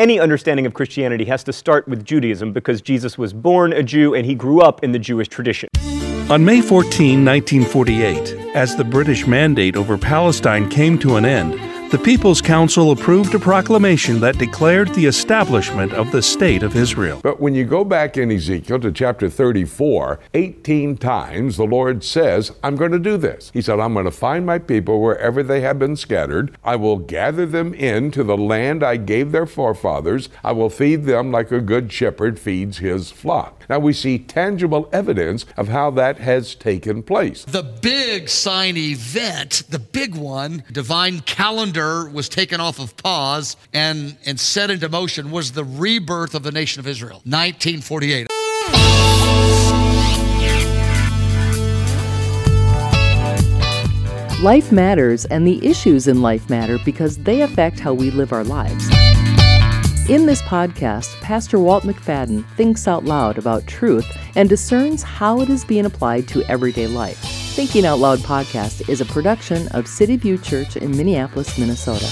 any understanding of Christianity has to start with Judaism because Jesus was born a Jew and he grew up in the Jewish tradition. On May 14, 1948, as the British mandate over Palestine came to an end, the People's Council approved a proclamation that declared the establishment of the State of Israel. But when you go back in Ezekiel to chapter 34, 18 times the Lord says, I'm going to do this. He said, I'm going to find my people wherever they have been scattered. I will gather them in to the land I gave their forefathers. I will feed them like a good shepherd feeds his flock. Now we see tangible evidence of how that has taken place. The big sign event, the big one, divine calendar was taken off of pause and, and set into motion was the rebirth of the nation of Israel, 1948. Life matters, and the issues in life matter because they affect how we live our lives. In this podcast, Pastor Walt McFadden thinks out loud about truth and discerns how it is being applied to everyday life. Thinking Out Loud podcast is a production of Cityview Church in Minneapolis, Minnesota.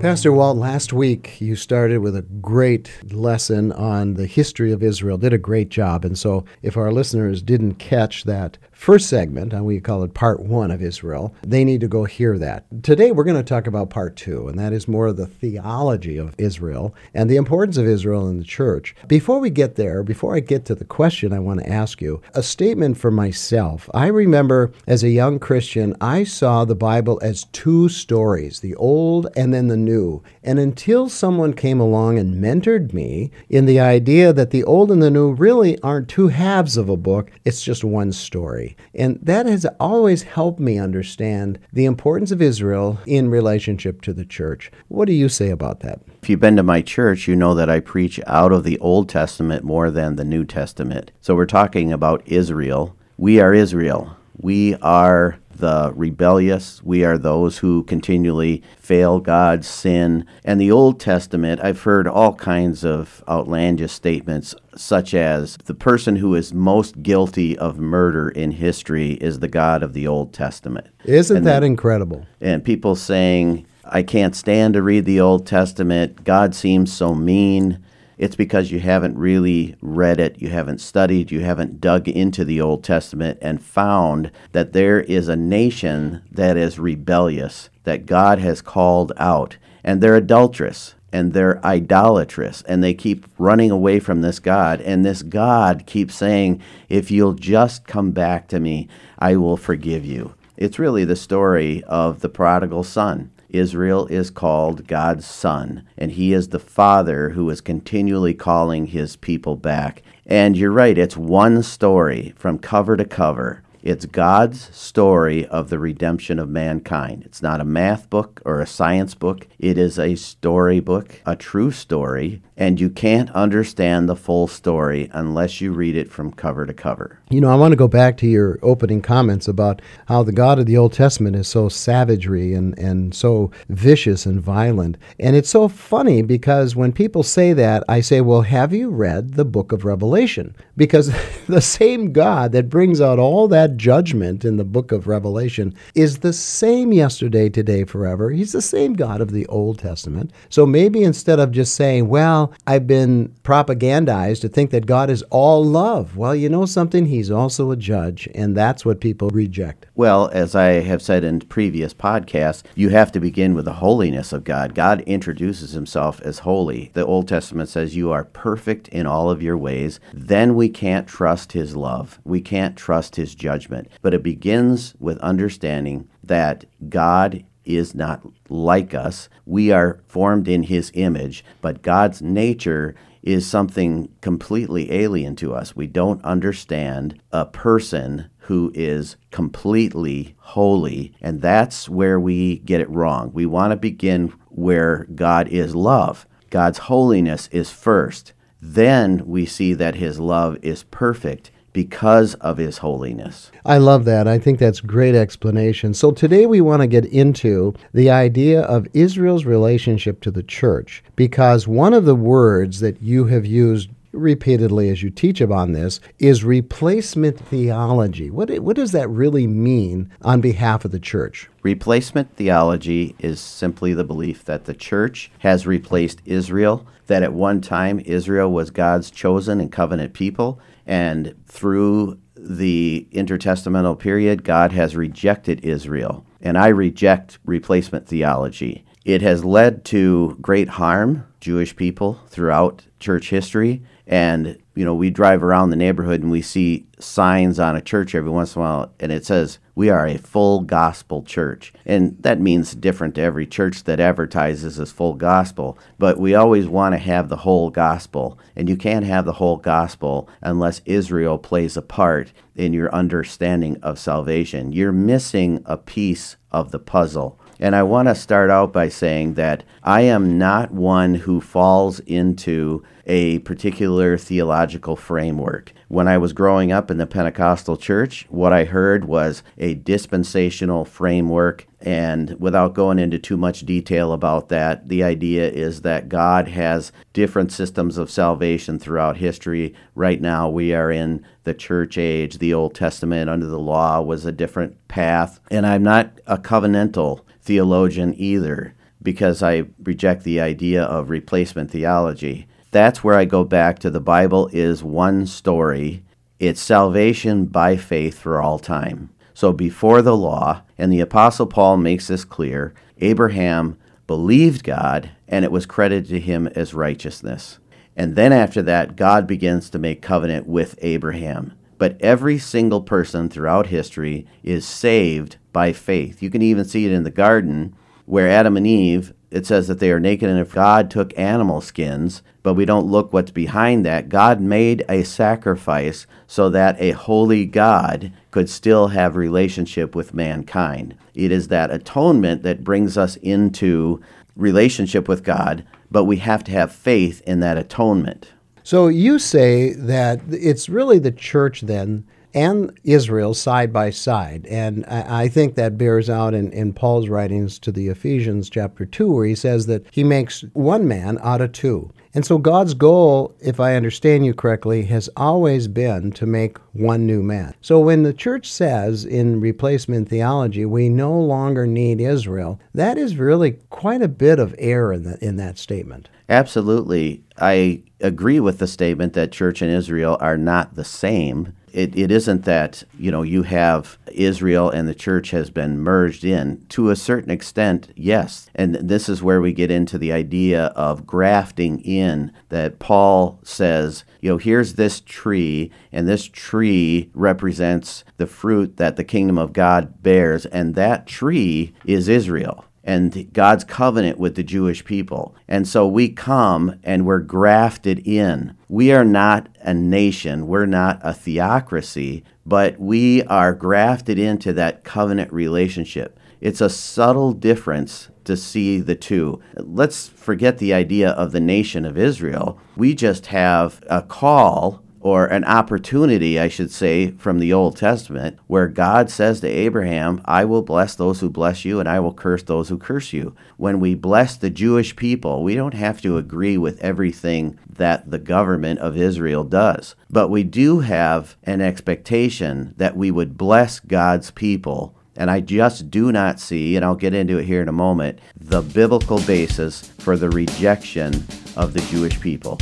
Pastor Walt, last week you started with a great lesson on the history of Israel. Did a great job. And so, if our listeners didn't catch that first segment, and we call it part one of Israel, they need to go hear that. Today, we're going to talk about part two, and that is more of the theology of Israel and the importance of Israel in the church. Before we get there, before I get to the question I want to ask you, a statement for myself. I remember as a young Christian, I saw the Bible as two stories the old and then the new. And until someone came along and mentored me in the idea that the old and the new really aren't two halves of a book, it's just one story. And that has always helped me understand the importance of Israel in relationship to the church. What do you say about that? If you've been to my church, you know that I preach out of the Old Testament more than the New Testament. So we're talking about Israel. We are Israel. We are the rebellious. We are those who continually fail God, sin. And the Old Testament, I've heard all kinds of outlandish statements, such as the person who is most guilty of murder in history is the God of the Old Testament. Isn't And that then- incredible? And people saying, I can't stand to read the Old Testament. God seems so mean. It's because you haven't really read it, you haven't studied, you haven't dug into the Old Testament and found that there is a nation that is rebellious, that God has called out, and they're adulterous and they're idolatrous and they keep running away from this God. And this God keeps saying, If you'll just come back to me, I will forgive you. It's really the story of the prodigal son. Israel is called God's son, and he is the father who is continually calling his people back. And you're right, it's one story from cover to cover. It's God's story of the redemption of mankind. It's not a math book or a science book. It is a story book, a true story, and you can't understand the full story unless you read it from cover to cover. You know, I want to go back to your opening comments about how the God of the Old Testament is so savagery and, and so vicious and violent. And it's so funny because when people say that, I say, well, have you read the book of Revelation? Because the same God that brings out all that judgment in the book of Revelation is the same yesterday, today, forever. He's the same God of the Old Testament. So maybe instead of just saying, well, I've been propagandized to think that God is all love, well, you know something? He's also a judge, and that's what people reject. Well, as I have said in previous podcasts, you have to begin with the holiness of God. God introduces himself as holy. The Old Testament says, You are perfect in all of your ways. Then we can't trust his love. We can't trust his judgment. But it begins with understanding that God is not like us. We are formed in his image, but God's nature is something completely alien to us. We don't understand a person who is completely holy, and that's where we get it wrong. We want to begin where God is love. God's holiness is first. Then we see that his love is perfect because of his holiness. I love that. I think that's great explanation. So today we want to get into the idea of Israel's relationship to the church because one of the words that you have used repeatedly as you teach upon this is replacement theology. What, what does that really mean on behalf of the church? Replacement theology is simply the belief that the church has replaced Israel, that at one time Israel was God's chosen and covenant people, and through the intertestamental period, God has rejected Israel. And I reject replacement theology. It has led to great harm, Jewish people, throughout church history. And, you know, we drive around the neighborhood and we see signs on a church every once in a while, and it says, We are a full gospel church. And that means different to every church that advertises as full gospel. But we always want to have the whole gospel. And you can't have the whole gospel unless Israel plays a part in your understanding of salvation. You're missing a piece of the puzzle. And I want to start out by saying that I am not one who falls into a particular theological framework. When I was growing up in the Pentecostal church, what I heard was a dispensational framework. And without going into too much detail about that, the idea is that God has different systems of salvation throughout history. Right now, we are in the church age. The Old Testament under the law was a different path. And I'm not a covenantal theologian either because I reject the idea of replacement theology. That's where I go back to the Bible is one story. It's salvation by faith for all time. So before the law, and the Apostle Paul makes this clear, Abraham believed God and it was credited to him as righteousness. And then after that, God begins to make covenant with Abraham. But every single person throughout history is saved by faith. You can even see it in the garden where Adam and Eve, it says that they are naked, and if God took animal skins, but we don't look what's behind that, God made a sacrifice so that a holy God could still have relationship with mankind. It is that atonement that brings us into relationship with God, but we have to have faith in that atonement. So you say that it's really the church then and Israel side by side. And I, think that bears out in, in Paul's writings to the Ephesians, chapter 2, where he says that he makes one man out of two. And so God's goal, if I understand you correctly, has always been to make one new man. So when the church says in replacement theology, we no longer need Israel, that is really quite a bit of error in, the, in that statement. Absolutely. I agree with the statement that church and Israel are not the same it, it isn't that you know you have Israel and the church has been merged in. To a certain extent yes. And this is where we get into the idea of grafting in that Paul says you know here's this tree and this tree represents the fruit that the kingdom of God bears and that tree is Israel and God's covenant with the Jewish people. And so we come and we're grafted in. We are not a nation, we're not a theocracy, but we are grafted into that covenant relationship. It's a subtle difference to see the two. Let's forget the idea of the nation of Israel. We just have a call or an opportunity, I should say, from the Old Testament, where God says to Abraham, I will bless those who bless you, and I will curse those who curse you. When we bless the Jewish people, we don't have to agree with everything that the government of Israel does. But we do have an expectation that we would bless God's people. And I just do not see, and I'll get into it here in a moment, the biblical basis for the rejection of the Jewish people.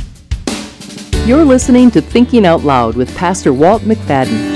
You're listening to Thinking Out Loud with Pastor Walt McFadden.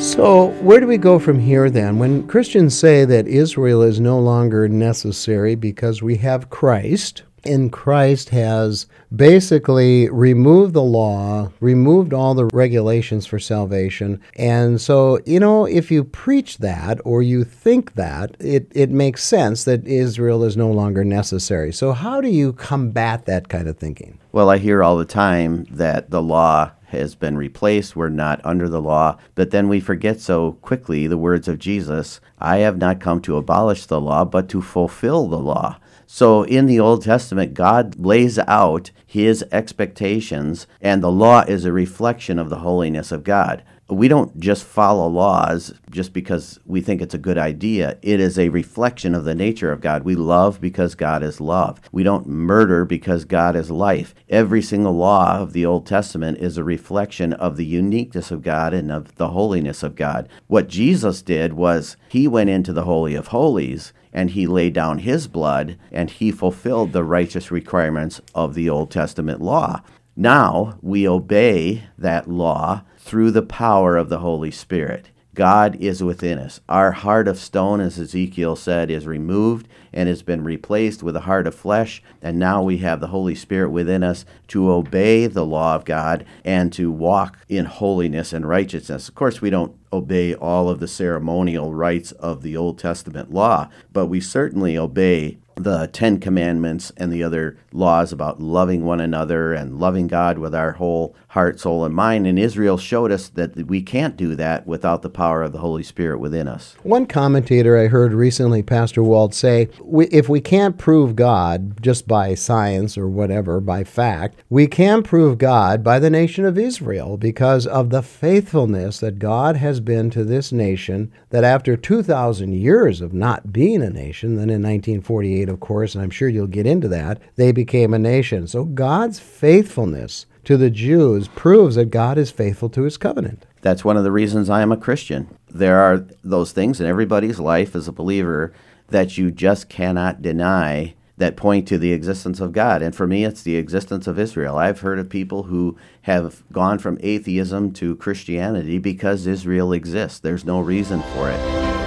So, where do we go from here then? When Christians say that Israel is no longer necessary because we have Christ, in Christ has basically removed the law, removed all the regulations for salvation. And so, you know, if you preach that or you think that, it, it makes sense that Israel is no longer necessary. So, how do you combat that kind of thinking? Well, I hear all the time that the law has been replaced. We're not under the law. But then we forget so quickly the words of Jesus I have not come to abolish the law, but to fulfill the law. So in the Old Testament, God lays out his expectations, and the law is a reflection of the holiness of God. we don't just follow laws just because we think it's a good idea. It is a reflection of the nature of God. We love because God is love. We don't murder because God is life. Every single law of the Old Testament is a reflection of the uniqueness of God and of the holiness of God. What Jesus did was he went into the Holy of Holies and he laid down his blood and he fulfilled the righteous requirements of the Old Testament law. Now we obey that law through the power of the Holy Spirit. God is within us. Our heart of stone, as Ezekiel said, is removed and has been replaced with a heart of flesh. And now we have the Holy Spirit within us to obey the law of God and to walk in holiness and righteousness. Of course, we don't obey all of the ceremonial rites of the Old Testament law, but we certainly obey the Ten Commandments and the other laws about loving one another and loving God with our whole heart, soul, and mind. And Israel showed us that we can't do that without the power of the Holy Spirit within us. One commentator I heard recently, Pastor Walt, say if we can't prove God just by science or whatever, by fact, we can prove God by the nation of Israel because of the faithfulness that God has been to this nation, that after 2,000 years of not being a nation, then in 1948, of course, and I'm sure you'll get into that, they became a nation. So God's faithfulness to the Jews proves that God is faithful to his covenant. That's one of the reasons I am a Christian. There are those things in everybody's life as a believer that you just cannot deny that point to the existence of God. And for me, it's the existence of Israel. I've heard of people who have gone from atheism to Christianity because Israel exists. There's no reason for it.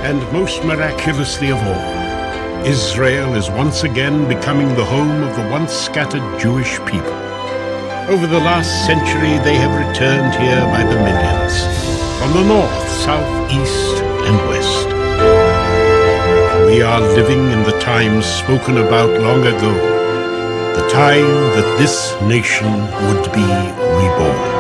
And most miraculously of all, Israel is once again becoming the home of the once scattered Jewish people. Over the last century, they have returned here by the millions, from the north, south, east, and west. We are living in the times spoken about long ago, the time that this nation would be reborn.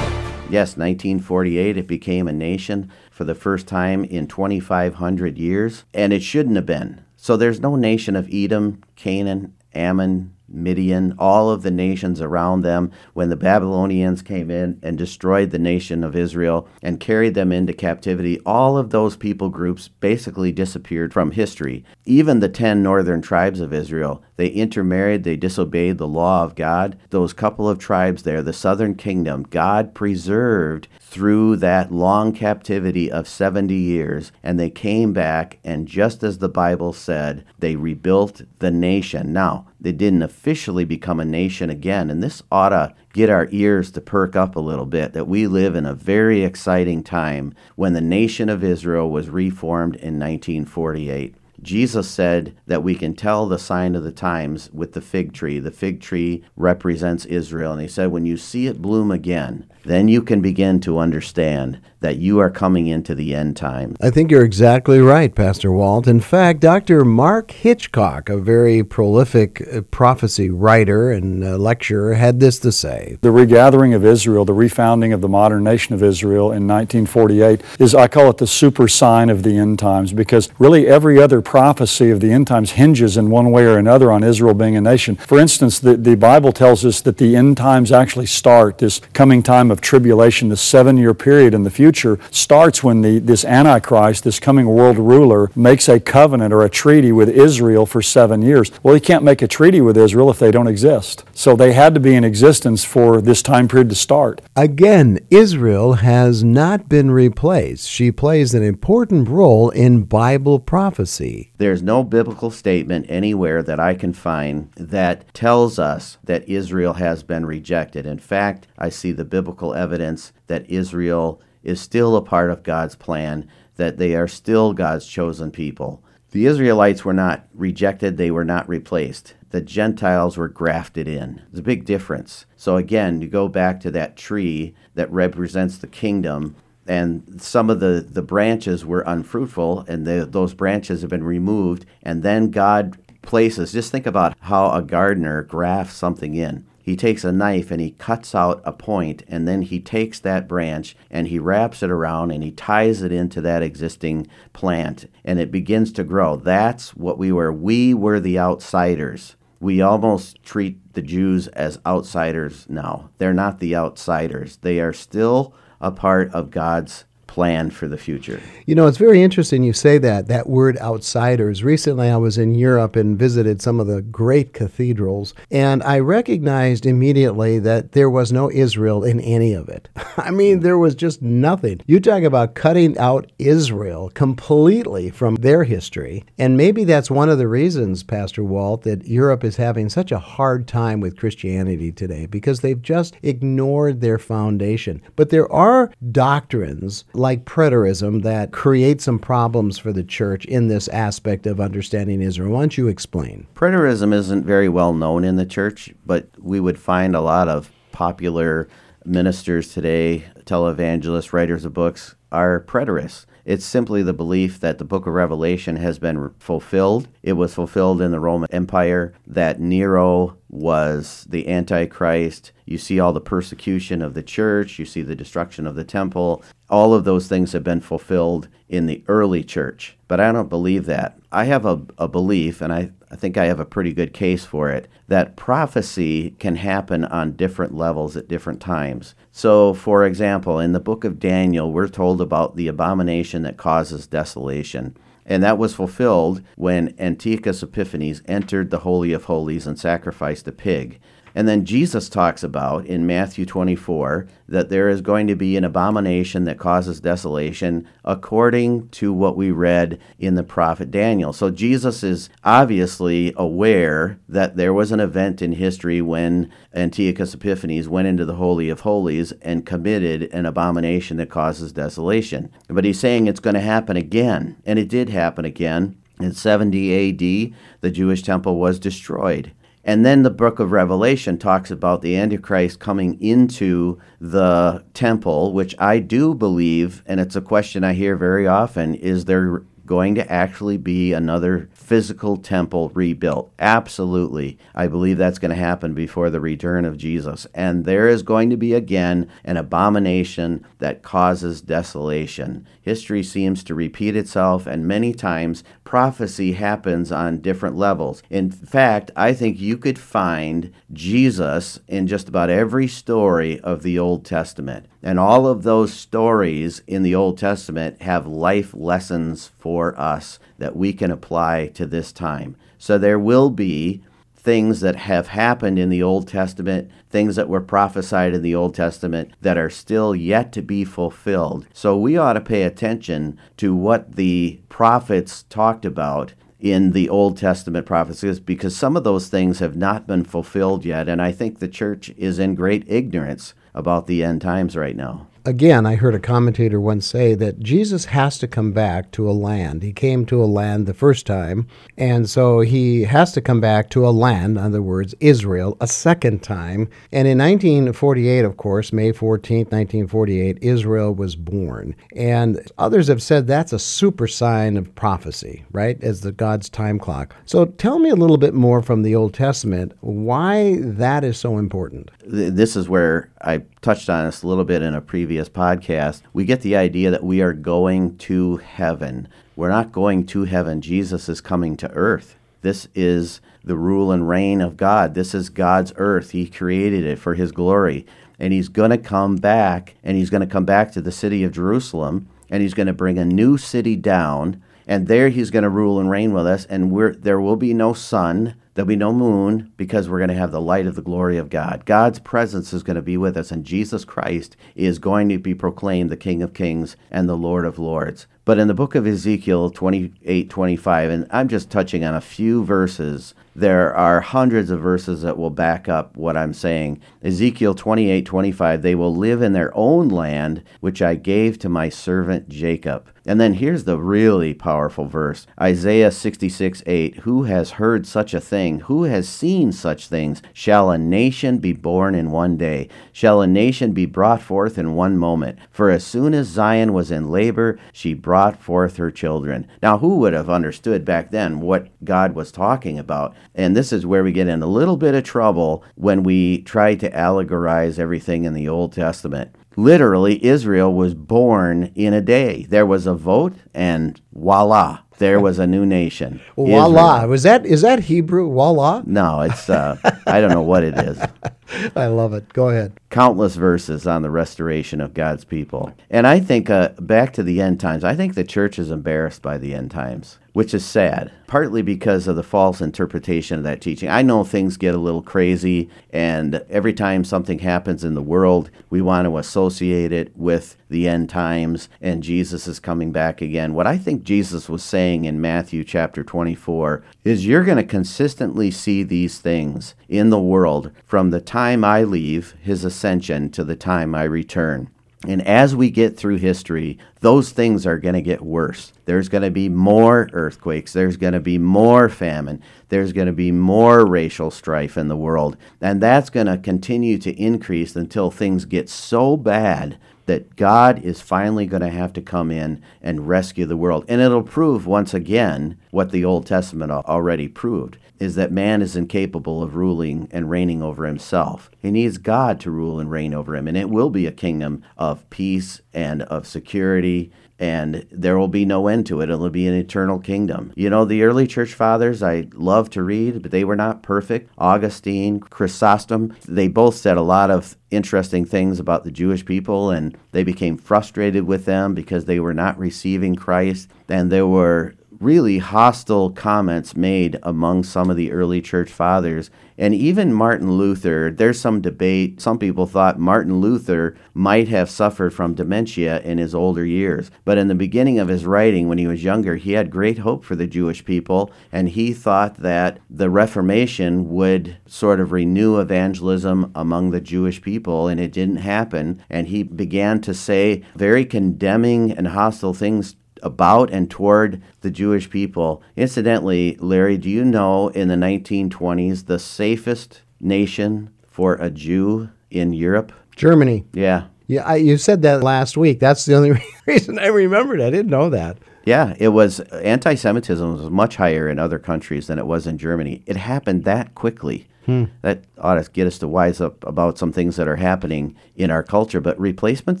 Yes, 1948, it became a nation for the first time in 2,500 years, and it shouldn't have been. So there's no nation of Edom, Canaan, Ammon, Midian, all of the nations around them, when the Babylonians came in and destroyed the nation of Israel and carried them into captivity, all of those people groups basically disappeared from history. Even the 10 northern tribes of Israel, they intermarried, they disobeyed the law of God. Those couple of tribes there, the southern kingdom, God preserved through that long captivity of 70 years, and they came back, and just as the Bible said, they rebuilt the nation. Now, they didn't officially become a nation again, and this ought to get our ears to perk up a little bit that we live in a very exciting time when the nation of Israel was reformed in 1948. Jesus said that we can tell the sign of the times with the fig tree. The fig tree represents Israel. And he said, when you see it bloom again, then you can begin to understand that you are coming into the end times. I think you're exactly right, Pastor Walt. In fact, Dr. Mark Hitchcock, a very prolific uh, prophecy writer and uh, lecturer, had this to say The regathering of Israel, the refounding of the modern nation of Israel in 1948, is, I call it the super sign of the end times because really every other prophecy of the end times hinges in one way or another on Israel being a nation. For instance, the, the Bible tells us that the end times actually start, this coming time of tribulation, this seven year period in the future, starts when the, this Antichrist, this coming world ruler, makes a covenant or a treaty with Israel for seven years. Well, he can't make a treaty with Israel if they don't exist. So they had to be in existence for this time period to start. Again, Israel has not been replaced. She plays an important role in Bible prophecy. There's no biblical statement anywhere that I can find that tells us that Israel has been rejected. In fact, I see the biblical evidence that Israel is still a part of God's plan, that they are still God's chosen people. The Israelites were not rejected, they were not replaced. The Gentiles were grafted in. There's a big difference. So, again, you go back to that tree that represents the kingdom, and some of the, the branches were unfruitful, and the, those branches have been removed, and then God places. Just think about how a gardener grafts something in he takes a knife and he cuts out a point and then he takes that branch and he wraps it around and he ties it into that existing plant and it begins to grow. That's what we were. We were the outsiders. we almost treat the Jews as outsiders now. They're not the outsiders, they are still a part of God's plan for the future. You know, it's very interesting you say that, that word outsiders. Recently, I was in Europe and visited some of the great cathedrals, and I recognized immediately that there was no Israel in any of it. I mean, there was just nothing. You talk about cutting out Israel completely from their history, and maybe that's one of the reasons, Pastor Walt, that Europe is having such a hard time with Christianity today because they've just ignored their foundation. But there are doctrines like preterism that create some problems for the church in this aspect of understanding Israel. Why don't you explain? Preterism isn't very well known in the church, but we would find a lot of popular ministers today, televangelists, writers of books, are preterists. It's simply the belief that the book of Revelation has been fulfilled. It was fulfilled in the Roman Empire, that Nero was the Antichrist. You see all the persecution of the church, you see the destruction of the temple. All of those things have been fulfilled in the early church. But I don't believe that. I have a, a belief, and I, I think I have a pretty good case for it, that prophecy can happen on different levels at different times. So, for example, in the book of Daniel, we're told about the abomination that causes desolation. And that was fulfilled when Antiochus Epiphanes entered the Holy of Holies and sacrificed a pig. And then Jesus talks about in Matthew 24 that there is going to be an abomination that causes desolation according to what we read in the prophet Daniel. So Jesus is obviously aware that there was an event in history when Antiochus Epiphanes went into the Holy of Holies and committed an abomination that causes desolation. But he's saying it's going to happen again, and it did happen again. In 70 AD, the Jewish temple was destroyed. And then the book of Revelation talks about the Antichrist coming into the temple, which I do believe, and it's a question I hear very often is there going to actually be another physical temple rebuilt. Absolutely. I believe that's going to happen before the return of Jesus. And there is going to be again an abomination that causes desolation. History seems to repeat itself, and many times prophecy happens on different levels. In fact, I think you could find Jesus in just about every story of the Old Testament. And all of those stories in the Old Testament have life lessons for us that we can apply to this time. So there will be things that have happened in the Old Testament, things that were prophesied in the Old Testament that are still yet to be fulfilled. So we ought to pay attention to what the prophets talked about in the Old Testament prophecies because some of those things have not been fulfilled yet. And I think the church is in great ignorance about the end times right now again, I heard a commentator once say that Jesus has to come back to a land. He came to a land the first time, and so he has to come back to a land, in other words, Israel, a second time. And in 1948, of course, May 14th, 1948, Israel was born. And others have said that's a super sign of prophecy, right, as the God's time clock. So tell me a little bit more from the Old Testament why that is so important. This is where I touched on this a little bit in a previous podcast. We get the idea that we are going to heaven. We're not going to heaven. Jesus is coming to earth. This is the rule and reign of God. This is God's earth. He created it for His glory. And He's going to come back, and He's going to come back to the city of Jerusalem, and He's going to bring a new city down. And there He's going to rule and reign with us, and we're, there will be no sun There'll be no moon because we're going to have the light of the glory of God. God's presence is going to be with us, and Jesus Christ is going to be proclaimed the King of Kings and the Lord of Lords. But in the book of Ezekiel 28 25, and I'm just touching on a few verses, there are hundreds of verses that will back up what I'm saying. Ezekiel 28 25, they will live in their own land, which I gave to my servant Jacob. And then here's the really powerful verse Isaiah 66 8, who has heard such a thing? Who has seen such things? Shall a nation be born in one day? Shall a nation be brought forth in one moment? For as soon as Zion was in labor, she brought brought forth her children. Now, who would have understood back then what God was talking about? And this is where we get in a little bit of trouble when we try to allegorize everything in the Old Testament. Literally, Israel was born in a day. There was a vote, and voila, there was a new nation. Voila. Israel. Was that is that Hebrew? Voila? No, it's uh, I don't know what it is. I love it. Go ahead. Countless verses on the restoration of God's people. And I think uh, back to the end times, I think the church is embarrassed by the end times, which is sad, partly because of the false interpretation of that teaching. I know things get a little crazy, and every time something happens in the world, we want to associate it with the end times and Jesus is coming back again. What I think Jesus was saying in Matthew chapter 24 is you're going to consistently see these things in the world from the time I leave, his ascension, to the time I return. And as we get through history, those things are going to get worse. There's going to be more earthquakes. There's going to be more famine. There's going to be more racial strife in the world. And that's going to continue to increase until things get so bad that God is finally going to have to come in and rescue the world. And it'll prove once again what the Old Testament already proved is that man is incapable of ruling and reigning over himself. He needs God to rule and reign over him, and it will be a kingdom of peace and of security and there will be no end to it. It'll be an eternal kingdom. You know, the early church fathers I love to read, but they were not perfect. Augustine, Chrysostom, they both said a lot of interesting things about the Jewish people, and they became frustrated with them because they were not receiving Christ. And there were really hostile comments made among some of the early church fathers. And even Martin Luther, there's some debate. Some people thought Martin Luther might have suffered from dementia in his older years. But in the beginning of his writing, when he was younger, he had great hope for the Jewish people. And he thought that the Reformation would sort of renew evangelism among the Jewish people. And it didn't happen. And he began to say very condemning and hostile things about and toward the Jewish people. Incidentally, Larry, do you know in the 1920s the safest nation for a Jew in Europe? Germany. Yeah. Yeah, I, you said that last week. That's the only reason I remembered. I didn't know that. Yeah, it was anti Semitism was much higher in other countries than it was in Germany. It happened that quickly. Hmm. That ought to get us to wise up about some things that are happening in our culture. But replacement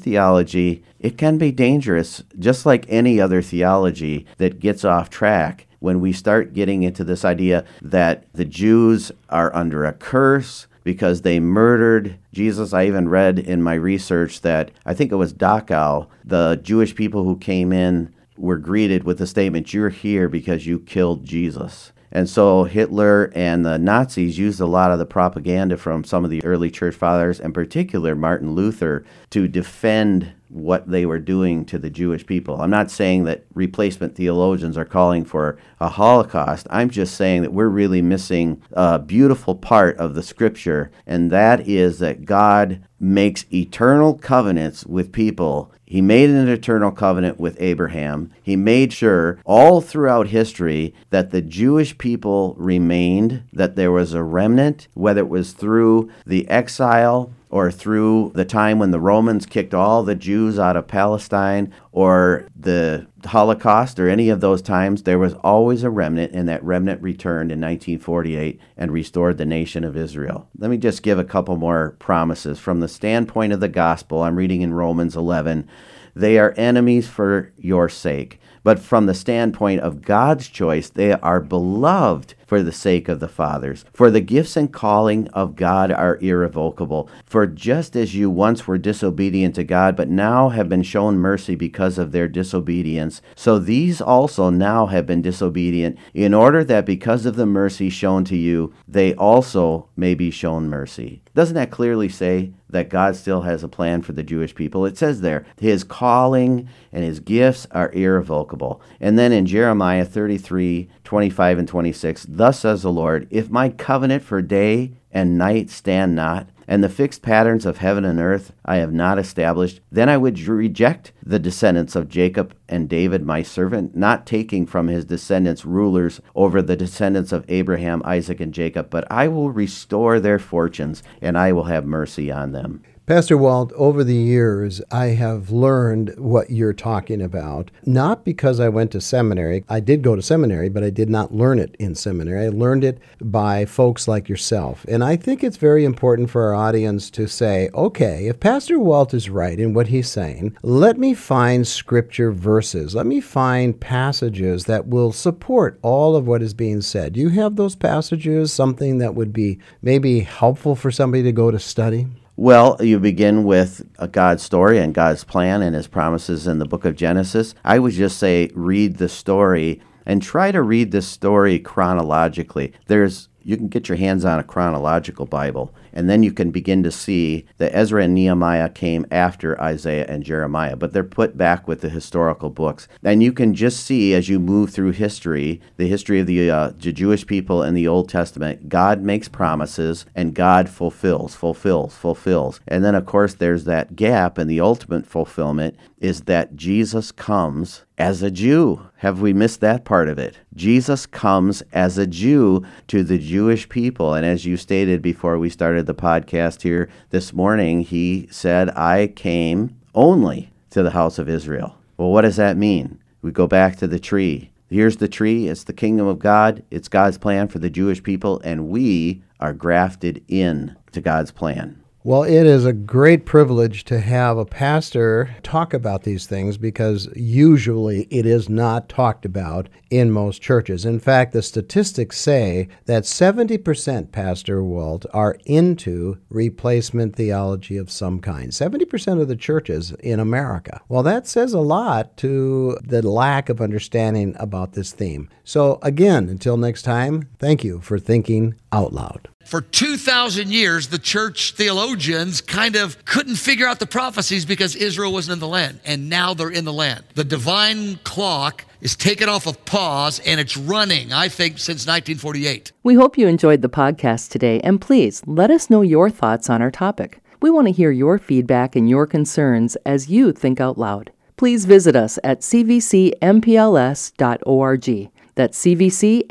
theology, it can be dangerous, just like any other theology that gets off track when we start getting into this idea that the Jews are under a curse because they murdered Jesus. I even read in my research that I think it was Dachau, the Jewish people who came in were greeted with the statement, You're here because you killed Jesus. And so Hitler and the Nazis used a lot of the propaganda from some of the early church fathers, in particular Martin Luther, to defend what they were doing to the Jewish people. I'm not saying that replacement theologians are calling for a Holocaust. I'm just saying that we're really missing a beautiful part of the scripture, and that is that God makes eternal covenants with people he made an eternal covenant with Abraham. He made sure all throughout history that the Jewish people remained, that there was a remnant, whether it was through the exile or through the time when the Romans kicked all the Jews out of Palestine or the Holocaust or any of those times, there was always a remnant, and that remnant returned in 1948 and restored the nation of Israel. Let me just give a couple more promises. From the standpoint of the gospel, I'm reading in Romans 11 they are enemies for your sake. But from the standpoint of God's choice, they are beloved for the sake of the fathers. For the gifts and calling of God are irrevocable. For just as you once were disobedient to God, but now have been shown mercy because of their disobedience, so these also now have been disobedient, in order that because of the mercy shown to you, they also may be shown mercy. Doesn't that clearly say that God still has a plan for the Jewish people? It says there, His calling and His gifts are irrevocable. And then in Jeremiah 33 25 and 26, Thus says the Lord, If my covenant for day and night stand not, and the fixed patterns of heaven and earth I have not established, then I would reject the descendants of Jacob and David my servant, not taking from his descendants rulers over the descendants of Abraham, Isaac, and Jacob, but I will restore their fortunes, and I will have mercy on them. Pastor Walt, over the years, I have learned what you're talking about, not because I went to seminary. I did go to seminary, but I did not learn it in seminary. I learned it by folks like yourself. And I think it's very important for our audience to say, okay, if Pastor Walt is right in what he's saying, let me find scripture verses. Let me find passages that will support all of what is being said. Do you have those passages, something that would be maybe helpful for somebody to go to study? Well, you begin with a God's story and God's plan and His promises in the book of Genesis. I would just say read the story and try to read the story chronologically. There's you can get your hands on a chronological Bible, and then you can begin to see that Ezra and Nehemiah came after Isaiah and Jeremiah, but they're put back with the historical books. And you can just see as you move through history, the history of the, uh, the Jewish people in the Old Testament, God makes promises and God fulfills, fulfills, fulfills. And then, of course, there's that gap, and the ultimate fulfillment is that Jesus comes as a Jew. Have we missed that part of it? Jesus comes as a Jew to the Jewish people. And as you stated before we started the podcast here this morning, he said, I came only to the house of Israel. Well, what does that mean? We go back to the tree. Here's the tree. It's the kingdom of God. It's God's plan for the Jewish people, and we are grafted in to God's plan. Well, it is a great privilege to have a pastor talk about these things because usually it is not talked about in most churches. In fact, the statistics say that 70%, Pastor Walt, are into replacement theology of some kind. 70% of the churches in America. Well, that says a lot to the lack of understanding about this theme. So, again, until next time, thank you for thinking out loud. For 2,000 years, the church theologians kind of couldn't figure out the prophecies because Israel wasn't in the land. And now they're in the land. The divine clock is taken off of pause and it's running, I think, since 1948. We hope you enjoyed the podcast today. And please let us know your thoughts on our topic. We want to hear your feedback and your concerns as you think out loud. Please visit us at cvcmpls.org. That's cvcmpls.org.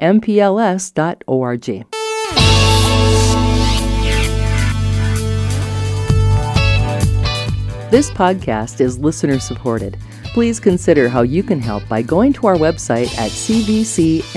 This podcast is listener supported. Please consider how you can help by going to our website at cvcmpls.org.